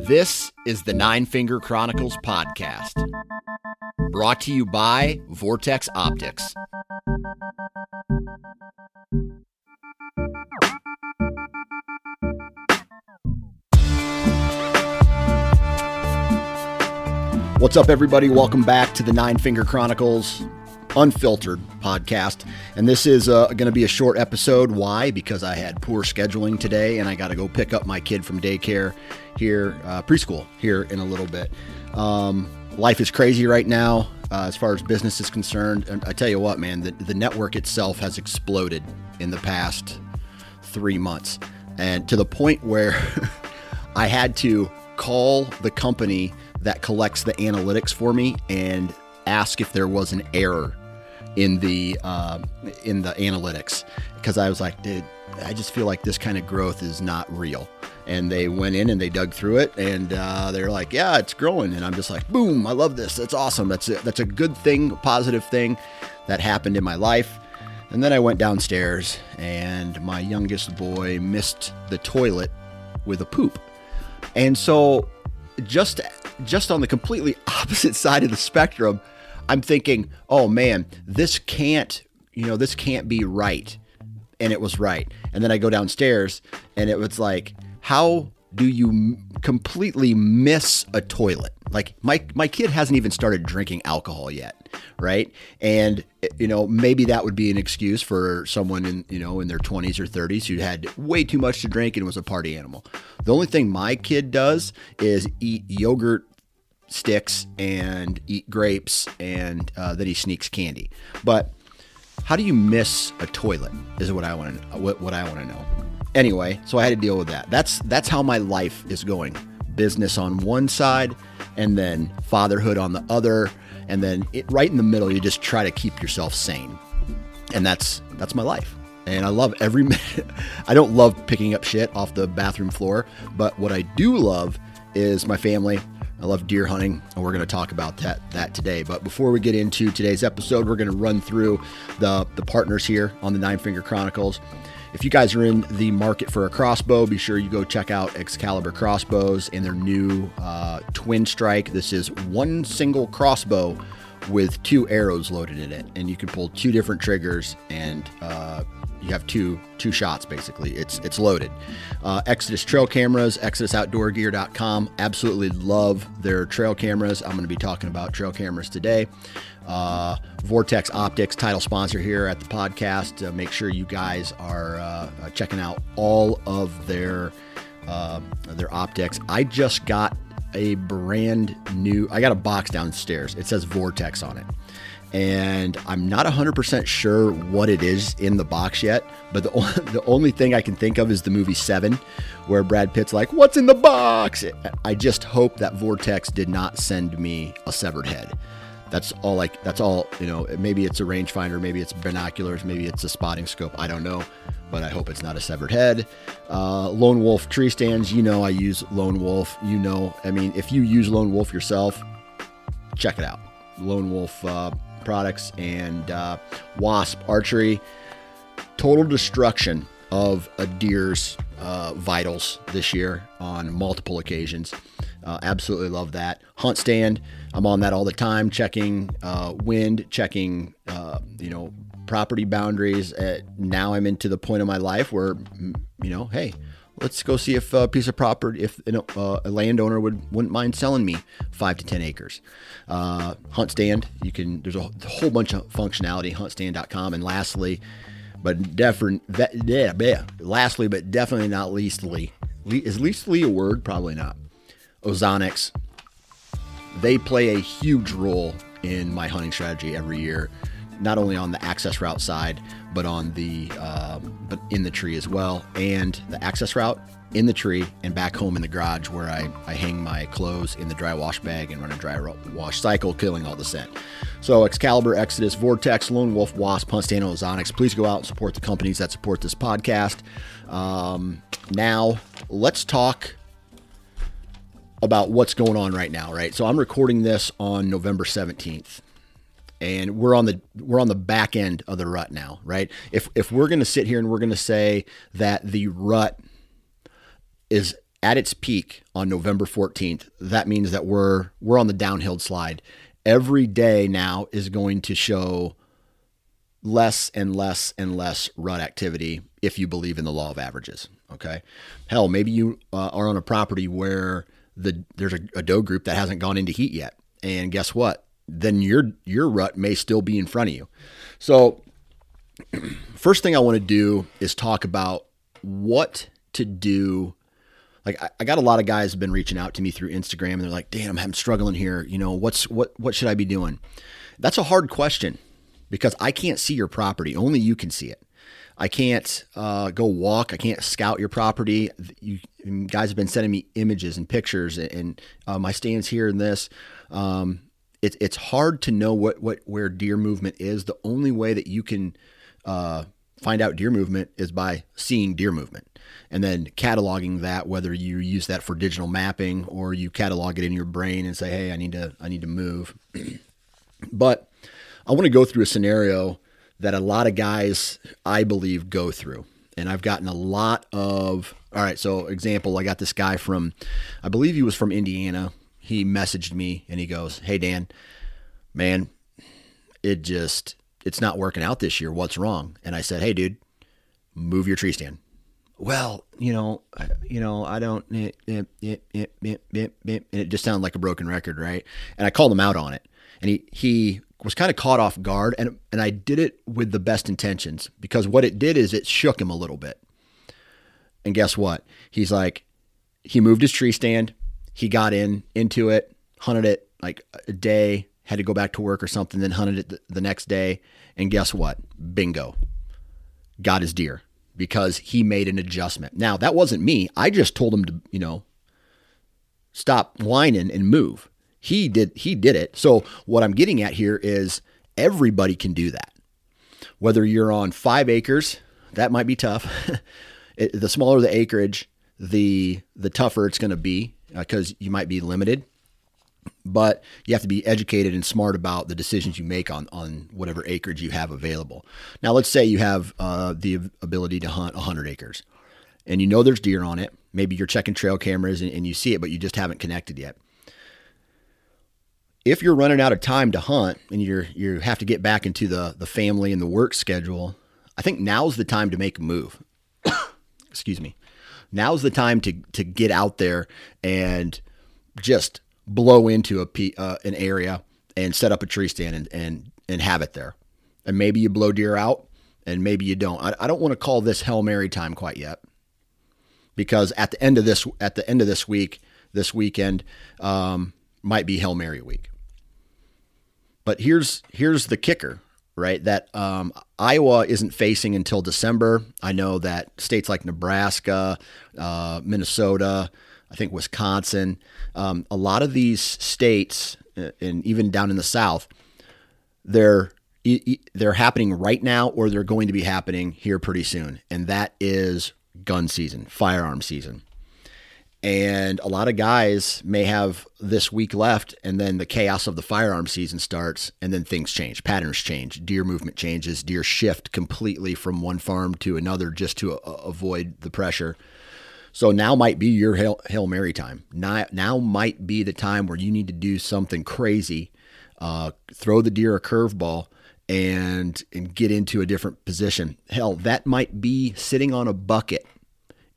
This is the Nine Finger Chronicles podcast, brought to you by Vortex Optics. What's up, everybody? Welcome back to the Nine Finger Chronicles unfiltered podcast. And this is uh, going to be a short episode. Why? Because I had poor scheduling today and I got to go pick up my kid from daycare here, uh, preschool here in a little bit. Um, life is crazy right now uh, as far as business is concerned. And I tell you what, man, the, the network itself has exploded in the past three months. And to the point where I had to call the company that collects the analytics for me and ask if there was an error in the uh, in the analytics because I was like, dude, I just feel like this kind of growth is not real. And they went in and they dug through it, and uh, they're like, yeah, it's growing. And I'm just like, boom, I love this. That's awesome. That's a, that's a good thing, positive thing that happened in my life. And then I went downstairs, and my youngest boy missed the toilet with a poop. And so just just on the completely opposite side of the spectrum, I'm thinking, "Oh man, this can't, you know, this can't be right." And it was right. And then I go downstairs and it was like, "How do you completely miss a toilet?" Like my my kid hasn't even started drinking alcohol yet right? And you know, maybe that would be an excuse for someone in you know in their 20s or 30s who had way too much to drink and was a party animal. The only thing my kid does is eat yogurt sticks and eat grapes, and uh, then he sneaks candy. But how do you miss a toilet? Is what I want to what, what I want to know. Anyway, so I had to deal with that. That's that's how my life is going. Business on one side, and then fatherhood on the other and then it, right in the middle, you just try to keep yourself sane, and that's that's my life. And I love every minute. I don't love picking up shit off the bathroom floor, but what I do love is my family. I love deer hunting, and we're going to talk about that that today. But before we get into today's episode, we're going to run through the the partners here on the Nine Finger Chronicles. If you guys are in the market for a crossbow, be sure you go check out Excalibur Crossbows and their new uh, Twin Strike. This is one single crossbow with two arrows loaded in it, and you can pull two different triggers, and uh, you have two two shots basically. It's it's loaded. Uh, Exodus trail cameras, ExodusOutdoorGear.com. Absolutely love their trail cameras. I'm going to be talking about trail cameras today. Uh, Vortex Optics, title sponsor here at the podcast. Uh, make sure you guys are uh, uh checking out all of their uh, their optics. I just got a brand new. I got a box downstairs. It says Vortex on it, and I'm not 100% sure what it is in the box yet. But the only, the only thing I can think of is the movie Seven, where Brad Pitt's like, "What's in the box?" I just hope that Vortex did not send me a severed head that's all like that's all you know maybe it's a rangefinder maybe it's binoculars maybe it's a spotting scope i don't know but i hope it's not a severed head uh, lone wolf tree stands you know i use lone wolf you know i mean if you use lone wolf yourself check it out lone wolf uh, products and uh, Wasp Archery. Total destruction of a deer's uh, vitals this year on multiple occasions. Uh, absolutely love that. Hunt stand, I'm on that all the time, checking uh, wind, checking, uh, you know, property boundaries. Uh, now I'm into the point of my life where, you know, hey, let's go see if a piece of property, if uh, a landowner would wouldn't mind selling me five to ten acres. Uh, hunt stand, you can. There's a whole bunch of functionality. Huntstand.com, and lastly, but definitely, yeah, yeah, lastly, but definitely not leastly, is leastly a word? Probably not. Ozonics. They play a huge role in my hunting strategy every year not only on the access route side, but on the um, but in the tree as well, and the access route in the tree and back home in the garage where I, I hang my clothes in the dry wash bag and run a dry wash cycle, killing all the scent. So Excalibur, Exodus, Vortex, Lone Wolf, Wasp, Huntstand, Ozonics, please go out and support the companies that support this podcast. Um, now, let's talk about what's going on right now, right? So I'm recording this on November 17th and we're on the we're on the back end of the rut now, right? If if we're going to sit here and we're going to say that the rut is at its peak on November 14th, that means that we're we're on the downhill slide. Every day now is going to show less and less and less rut activity if you believe in the law of averages. Okay, hell, maybe you uh, are on a property where the there's a, a doe group that hasn't gone into heat yet, and guess what? Then your your rut may still be in front of you. So first thing I want to do is talk about what to do. Like I, I, got a lot of guys have been reaching out to me through Instagram and they're like, damn, I'm struggling here. You know, what's what what should I be doing? That's a hard question because I can't see your property. Only you can see it. I can't uh, go walk. I can't scout your property. You guys have been sending me images and pictures and uh, my stands here and this. Um, it's it's hard to know what what where deer movement is. The only way that you can uh, find out deer movement is by seeing deer movement and then cataloging that. Whether you use that for digital mapping or you catalog it in your brain and say, "Hey, I need to I need to move." but I want to go through a scenario that a lot of guys I believe go through, and I've gotten a lot of. All right, so example, I got this guy from, I believe he was from Indiana he messaged me and he goes, "Hey Dan, man, it just it's not working out this year. What's wrong?" And I said, "Hey dude, move your tree stand." Well, you know, you know, I don't, eh, eh, eh, and it just sounded like a broken record, right? And I called him out on it, and he he was kind of caught off guard, and and I did it with the best intentions because what it did is it shook him a little bit. And guess what? He's like, he moved his tree stand, he got in into it, hunted it like a day, had to go back to work or something, then hunted it the next day. And guess what? Bingo. Got his deer because he made an adjustment. Now, that wasn't me. I just told him to, you know, stop whining and move. He did he did it. So what I'm getting at here is everybody can do that. Whether you're on 5 acres, that might be tough. it, the smaller the acreage, the the tougher it's going to be because uh, you might be limited. But you have to be educated and smart about the decisions you make on, on whatever acreage you have available. Now, let's say you have uh, the ability to hunt 100 acres and you know there's deer on it. Maybe you're checking trail cameras and, and you see it, but you just haven't connected yet. If you're running out of time to hunt and you're you have to get back into the the family and the work schedule, I think now's the time to make a move. Excuse me now's the time to to get out there and just blow into a uh, an area and set up a tree stand and, and and have it there. And maybe you blow deer out, and maybe you don't. I, I don't want to call this Hail Mary time quite yet, because at the end of this at the end of this week, this weekend um, might be Hail Mary week. But here's here's the kicker right? That um, Iowa isn't facing until December. I know that states like Nebraska, uh, Minnesota, I think Wisconsin, um, a lot of these states, uh, and even down in the South, they're they're happening right now, or they're going to be happening here pretty soon, and that is gun season, firearm season. And a lot of guys may have this week left, and then the chaos of the firearm season starts, and then things change, patterns change, deer movement changes, deer shift completely from one farm to another just to uh, avoid the pressure. So now might be your Hail, Hail Mary time. Now, now might be the time where you need to do something crazy, uh, throw the deer a curveball, and and get into a different position. Hell, that might be sitting on a bucket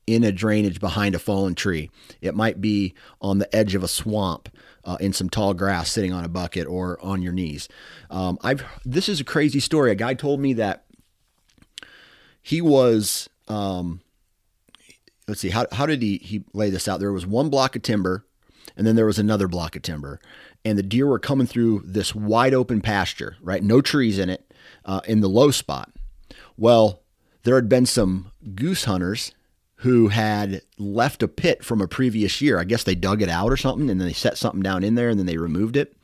in a drainage behind a fallen tree. It might be on the edge of a swamp uh, in some tall grass, sitting on a bucket or on your knees. Um, I've this is a crazy story. A guy told me that he was. Um, let's see how how did he he lay this out? There was one block of timber, and then there was another block of timber, and the deer were coming through this wide open pasture. Right, no trees in it, uh, in the low spot. Well, there had been some goose hunters who had left a pit from a previous year. I guess they dug it out or something and then they set something down in there and then they removed it.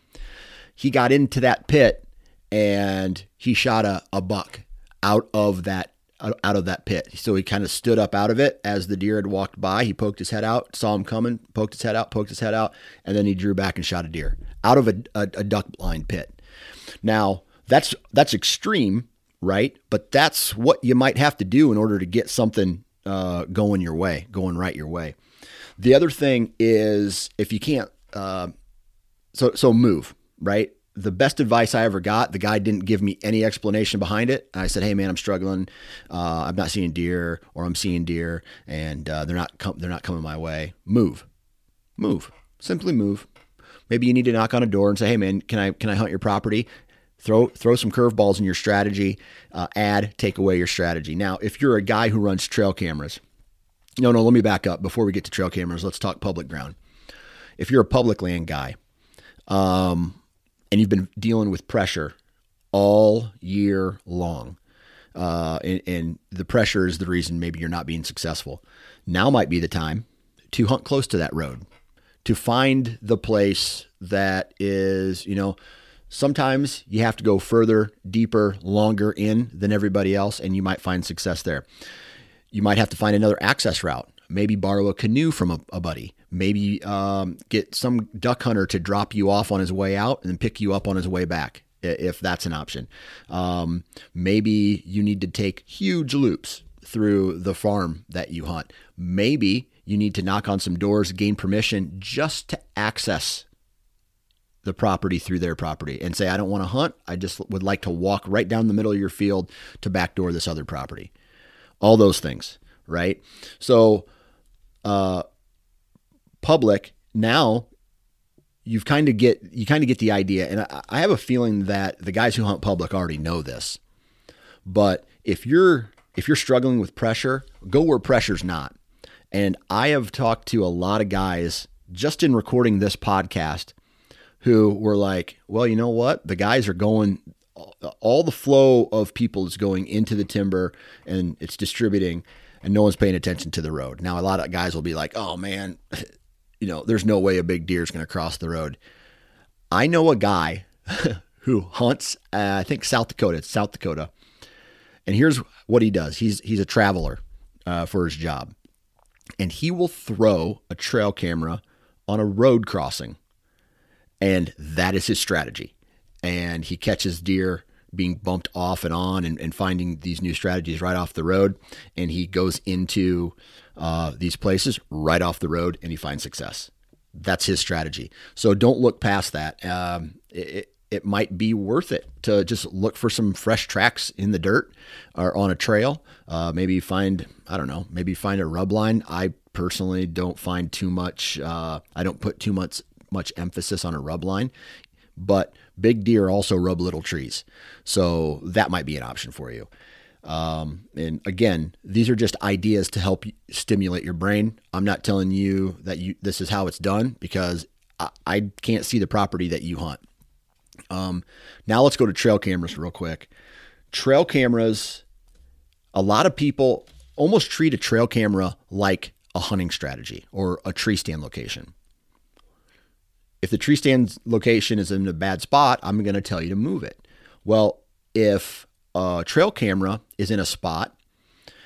He got into that pit and he shot a, a buck out of that out of that pit. So he kind of stood up out of it as the deer had walked by. He poked his head out, saw him coming, poked his head out, poked his head out, and then he drew back and shot a deer out of a, a, a duck blind pit. Now that's that's extreme, right? But that's what you might have to do in order to get something uh, going your way, going right your way. The other thing is if you can't, uh, so so move right. The best advice I ever got, the guy didn't give me any explanation behind it. I said, "Hey man, I'm struggling. Uh, I'm not seeing deer, or I'm seeing deer, and uh, they're not com- they're not coming my way. Move, move, simply move. Maybe you need to knock on a door and say, "Hey man, can I can I hunt your property?" Throw throw some curveballs in your strategy. Uh, add, take away your strategy. Now, if you're a guy who runs trail cameras, no, no, let me back up before we get to trail cameras. Let's talk public ground. If you're a public land guy, um, and you've been dealing with pressure all year long, uh, and, and the pressure is the reason maybe you're not being successful. Now might be the time to hunt close to that road, to find the place that is, you know, Sometimes you have to go further, deeper, longer in than everybody else, and you might find success there. You might have to find another access route. Maybe borrow a canoe from a, a buddy. Maybe um, get some duck hunter to drop you off on his way out and pick you up on his way back, if that's an option. Um, maybe you need to take huge loops through the farm that you hunt. Maybe you need to knock on some doors, gain permission just to access the property through their property and say, I don't want to hunt. I just would like to walk right down the middle of your field to backdoor this other property. All those things, right? So, uh, public now you've kind of get you kind of get the idea and I, I have a feeling that the guys who hunt public already know this but if you're if you're struggling with pressure go where pressure's not and i have talked to a lot of guys just in recording this podcast who were like, well, you know what? The guys are going, all the flow of people is going into the timber and it's distributing, and no one's paying attention to the road. Now, a lot of guys will be like, oh man, you know, there's no way a big deer is going to cross the road. I know a guy who hunts, uh, I think South Dakota, it's South Dakota. And here's what he does he's, he's a traveler uh, for his job. And he will throw a trail camera on a road crossing and that is his strategy. And he catches deer being bumped off and on and, and finding these new strategies right off the road. And he goes into uh, these places right off the road and he finds success. That's his strategy. So don't look past that. Um, it, it might be worth it to just look for some fresh tracks in the dirt or on a trail. Uh, maybe find, I don't know, maybe find a rub line. I personally don't find too much, uh, I don't put too much much emphasis on a rub line, but big deer also rub little trees. So that might be an option for you. Um, and again, these are just ideas to help stimulate your brain. I'm not telling you that you this is how it's done because I, I can't see the property that you hunt. Um, now let's go to trail cameras real quick. Trail cameras, a lot of people almost treat a trail camera like a hunting strategy or a tree stand location if the tree stand location is in a bad spot, I'm going to tell you to move it. Well, if a trail camera is in a spot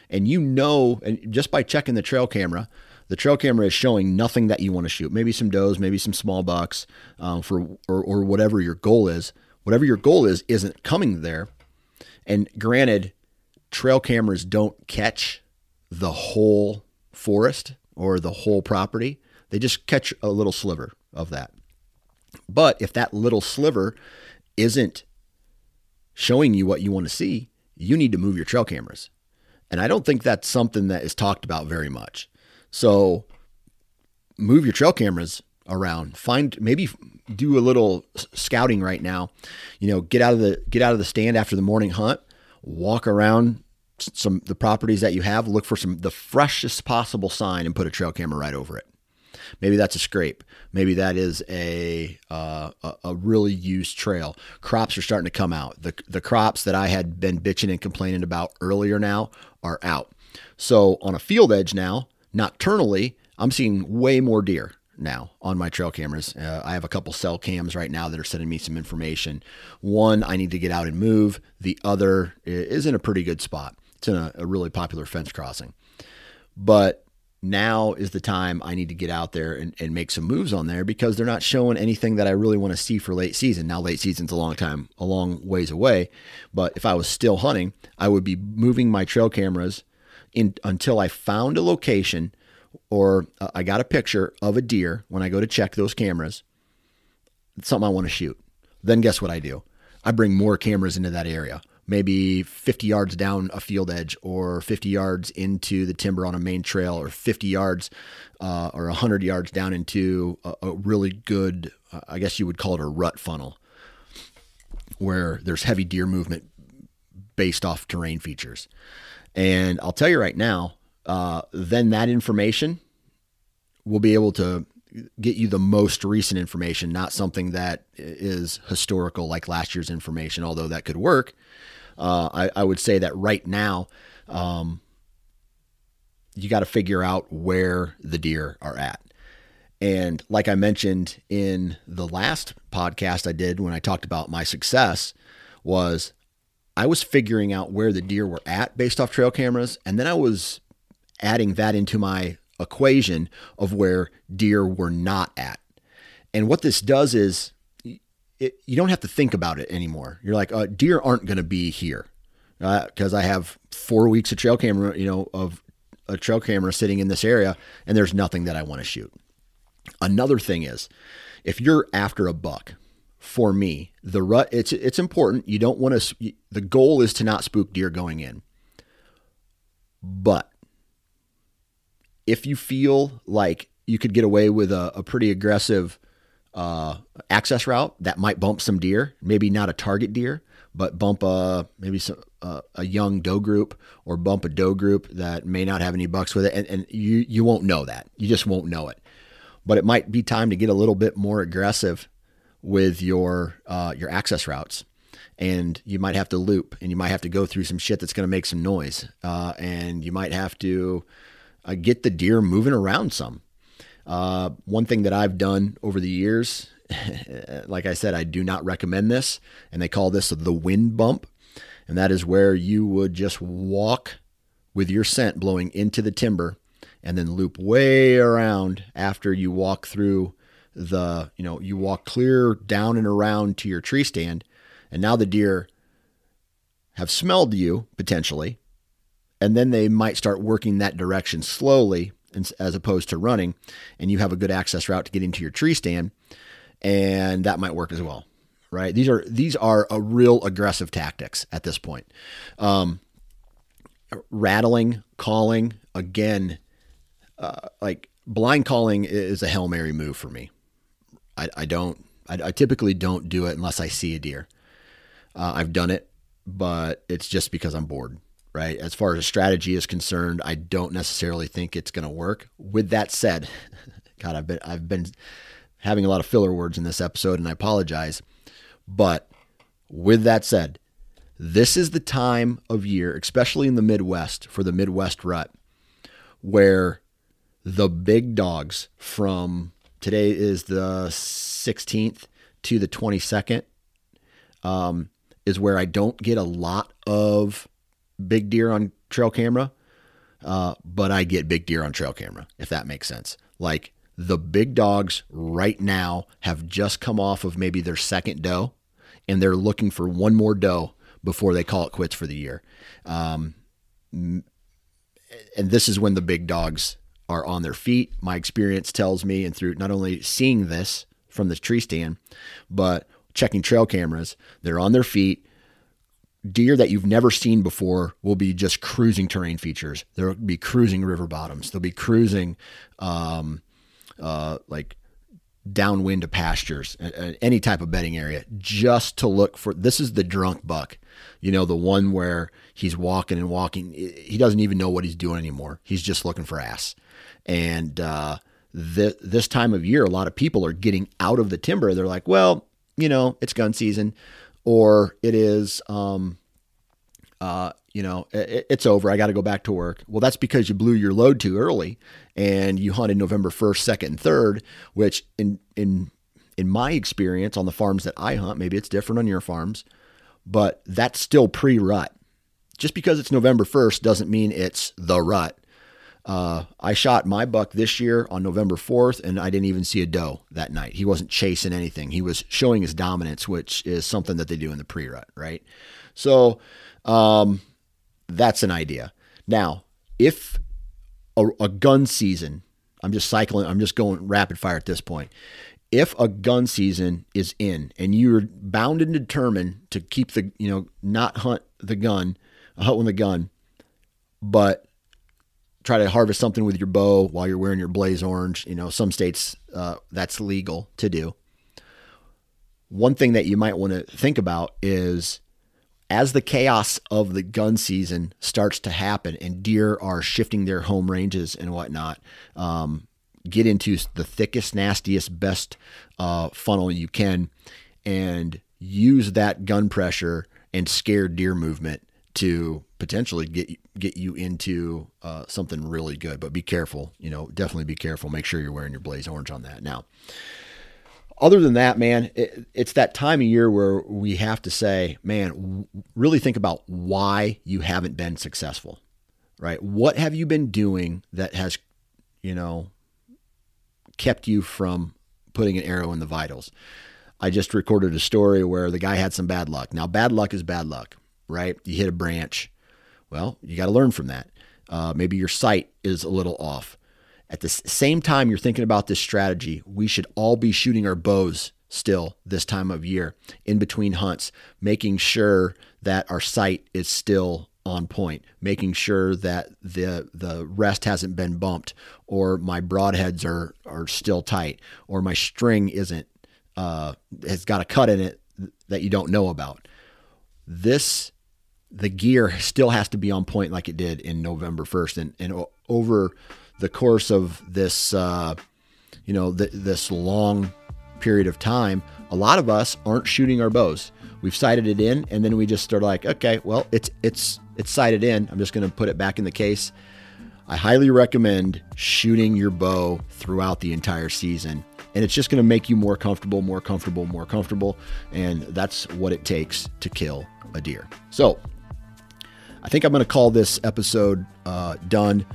and you know, and just by checking the trail camera, the trail camera is showing nothing that you want to shoot. Maybe some does, maybe some small bucks, um, for or, or whatever your goal is. Whatever your goal is, isn't coming there. And granted, trail cameras don't catch the whole forest or the whole property. They just catch a little sliver of that. But if that little sliver isn't showing you what you want to see, you need to move your trail cameras. And I don't think that's something that is talked about very much. So move your trail cameras around. Find maybe do a little scouting right now. You know, get out of the get out of the stand after the morning hunt, walk around some the properties that you have, look for some the freshest possible sign and put a trail camera right over it. Maybe that's a scrape. Maybe that is a, uh, a really used trail. Crops are starting to come out. The the crops that I had been bitching and complaining about earlier now are out. So on a field edge now, nocturnally, I'm seeing way more deer now on my trail cameras. Uh, I have a couple cell cams right now that are sending me some information. One, I need to get out and move. The other is in a pretty good spot. It's in a, a really popular fence crossing. But now is the time I need to get out there and, and make some moves on there because they're not showing anything that I really want to see for late season. Now, late season's a long time, a long ways away. But if I was still hunting, I would be moving my trail cameras in until I found a location or uh, I got a picture of a deer when I go to check those cameras. It's something I want to shoot. Then guess what I do? I bring more cameras into that area maybe 50 yards down a field edge or 50 yards into the timber on a main trail or 50 yards uh, or 100 yards down into a, a really good, uh, I guess you would call it a rut funnel, where there's heavy deer movement based off terrain features. And I'll tell you right now, uh, then that information will be able to get you the most recent information, not something that is historical like last year's information, although that could work. Uh, I, I, would say that right now, um, you got to figure out where the deer are at. And like I mentioned in the last podcast I did when I talked about my success, was I was figuring out where the deer were at based off trail cameras, and then I was adding that into my equation of where deer were not at. And what this does is it, you don't have to think about it anymore. You're like, uh, deer aren't going to be here because uh, I have four weeks of trail camera, you know, of a trail camera sitting in this area, and there's nothing that I want to shoot. Another thing is, if you're after a buck, for me, the rut it's it's important. You don't want to. The goal is to not spook deer going in, but if you feel like you could get away with a, a pretty aggressive uh, access route that might bump some deer, maybe not a target deer, but bump a maybe some, uh, a young doe group or bump a doe group that may not have any bucks with it, and, and you you won't know that. You just won't know it. But it might be time to get a little bit more aggressive with your uh, your access routes, and you might have to loop, and you might have to go through some shit that's going to make some noise, uh, and you might have to uh, get the deer moving around some. Uh, one thing that I've done over the years, like I said, I do not recommend this, and they call this the wind bump. And that is where you would just walk with your scent blowing into the timber and then loop way around after you walk through the, you know, you walk clear down and around to your tree stand. And now the deer have smelled you potentially. And then they might start working that direction slowly as opposed to running, and you have a good access route to get into your tree stand, and that might work as well, right? These are these are a real aggressive tactics at this point. Um, rattling, calling again, uh, like blind calling is a hail mary move for me. I, I don't. I, I, typically don't do it unless I see a deer. Uh, I've done it, but it's just because I'm bored right? As far as strategy is concerned, I don't necessarily think it's going to work. With that said, God, I've been I've been having a lot of filler words in this episode, and I apologize. But with that said, this is the time of year, especially in the Midwest, for the Midwest rut, where the big dogs from today is the 16th to the 22nd um, is where I don't get a lot of big deer on trail camera. uh, but I get big deer on trail camera, if that makes sense. Like the big dogs right now have just come off of maybe their second doe, and they're looking for one more doe before they call it quits for the year. Um, and this is when the big dogs are on their feet. My experience tells me, and through not only seeing this from the tree stand, but checking trail cameras, they're on their feet deer that you've never seen before will be just cruising terrain features. There'll be cruising river bottoms. They'll be cruising um, uh, like downwind to pastures, any type of bedding area, just to look for. This is the drunk buck, you know, the one where he's walking and walking. He doesn't even know what he's doing anymore. He's just looking for ass. And uh, th- this time of year, a lot of people are getting out of the timber. They're like, well, you know, it's gun season or it is, um, uh, you know, it, it's over. I got to go back to work. Well, that's because you blew your load too early, and you hunted November first, second, and third. Which in in in my experience on the farms that I hunt, maybe it's different on your farms, but that's still pre-rut. Just because it's November first doesn't mean it's the rut. Uh, I shot my buck this year on November 4th, and I didn't even see a doe that night. He wasn't chasing anything. He was showing his dominance, which is something that they do in the pre rut, right? So um, that's an idea. Now, if a, a gun season, I'm just cycling, I'm just going rapid fire at this point. If a gun season is in and you're bound and determined to keep the, you know, not hunt the gun, hunt with the gun, but try to harvest something with your bow while you're wearing your blaze orange. You know, some states uh, that's legal to do. One thing that you might want to think about is as the chaos of the gun season starts to happen and deer are shifting their home ranges and whatnot, um, get into the thickest, nastiest, best uh, funnel you can and use that gun pressure and scare deer movement to potentially get get you into uh, something really good. But be careful, you know, definitely be careful. Make sure you're wearing your blaze orange on that. Now, other than that, man, it, it's that time of year where we have to say, man, w- really think about why you haven't been successful, right? What have you been doing that has, you know, kept you from putting an arrow in the vitals? I just recorded a story where the guy had some bad luck. Now, bad luck is bad luck right? You hit a branch. Well, you got to learn from that. Uh, maybe your sight is a little off. At the same time, you're thinking about this strategy. We should all be shooting our bows still this time of year in between hunts, making sure that our sight is still on point, making sure that the the rest hasn't been bumped, or my broadheads are are still tight, or my string isn't uh, has got a cut in it that you don't know about. This the gear still has to be on point like it did in November 1st. And, and over the course of this, uh, you know, th- this long period of time, a lot of us aren't shooting our bows. We've sighted it in, and then we just start like, okay, well, it's it's it's sighted in. I'm just going to put it back in the case. I highly recommend shooting your bow throughout the entire season, and it's just going to make you more comfortable, more comfortable, more comfortable, and that's what it takes to kill a deer. So, I think I'm going to call this episode uh, done.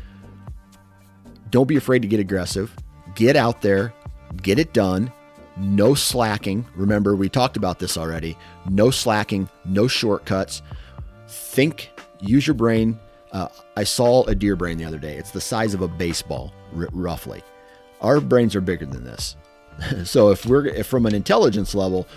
Don't be afraid to get aggressive. Get out there, get it done. No slacking. Remember, we talked about this already. No slacking, no shortcuts. Think, use your brain. Uh, I saw a deer brain the other day. It's the size of a baseball, r- roughly. Our brains are bigger than this. so if we're if from an intelligence level,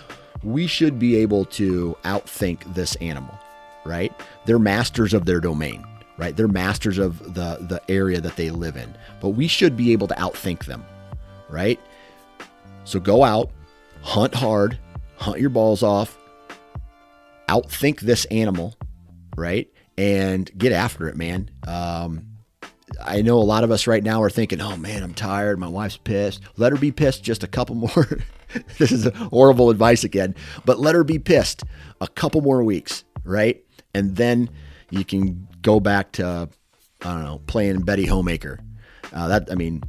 we should be able to outthink this animal right? They're masters of their domain, right? They're masters of the the area that they live in. But we should be able to outthink them, right? So go out, hunt hard, hunt your balls off, outthink this animal, right? And get after it, man. Um, I know a lot of us right now are thinking, oh man, I'm tired. My wife's pissed. Let her be pissed just a couple more. this is horrible advice again, but let her be pissed a couple more weeks, right? And then you can go back to I don't know playing Betty Homemaker. Uh, that I mean,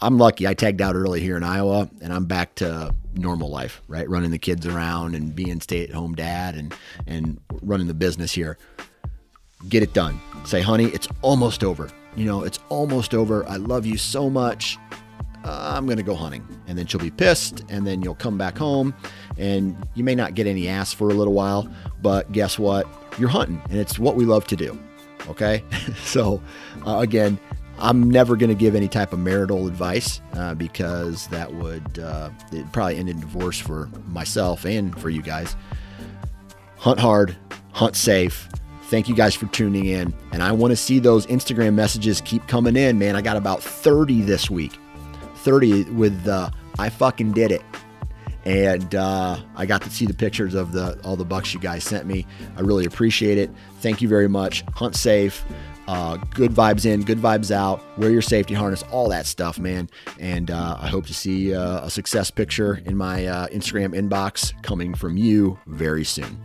I'm lucky. I tagged out early here in Iowa, and I'm back to normal life, right? Running the kids around and being stay-at-home dad and and running the business here. Get it done. Say, honey, it's almost over. you know, it's almost over. I love you so much. Uh, I'm to go hunting. And then she'll be pissed. And then you'll come back home and you may not get any ass for a little while. But guess what? You're hunting and it's what we love to do. Okay. so, uh, again, I'm never going to give any type of marital advice uh, because that would uh, it probably end in divorce for myself and for you guys. Hunt hard, hunt safe. Thank you guys for tuning in. And I want to see those Instagram messages keep coming in, man. I got about 30 this week. 30 with the I fucking did it. And uh, I got to see the pictures of the all the bucks you guys sent me. I really appreciate it. Thank you very much. Hunt safe. Uh, good vibes in, good vibes out. Wear your safety harness, all that stuff, man. And uh, I hope to see uh, a success picture in my uh, Instagram inbox coming from you very soon.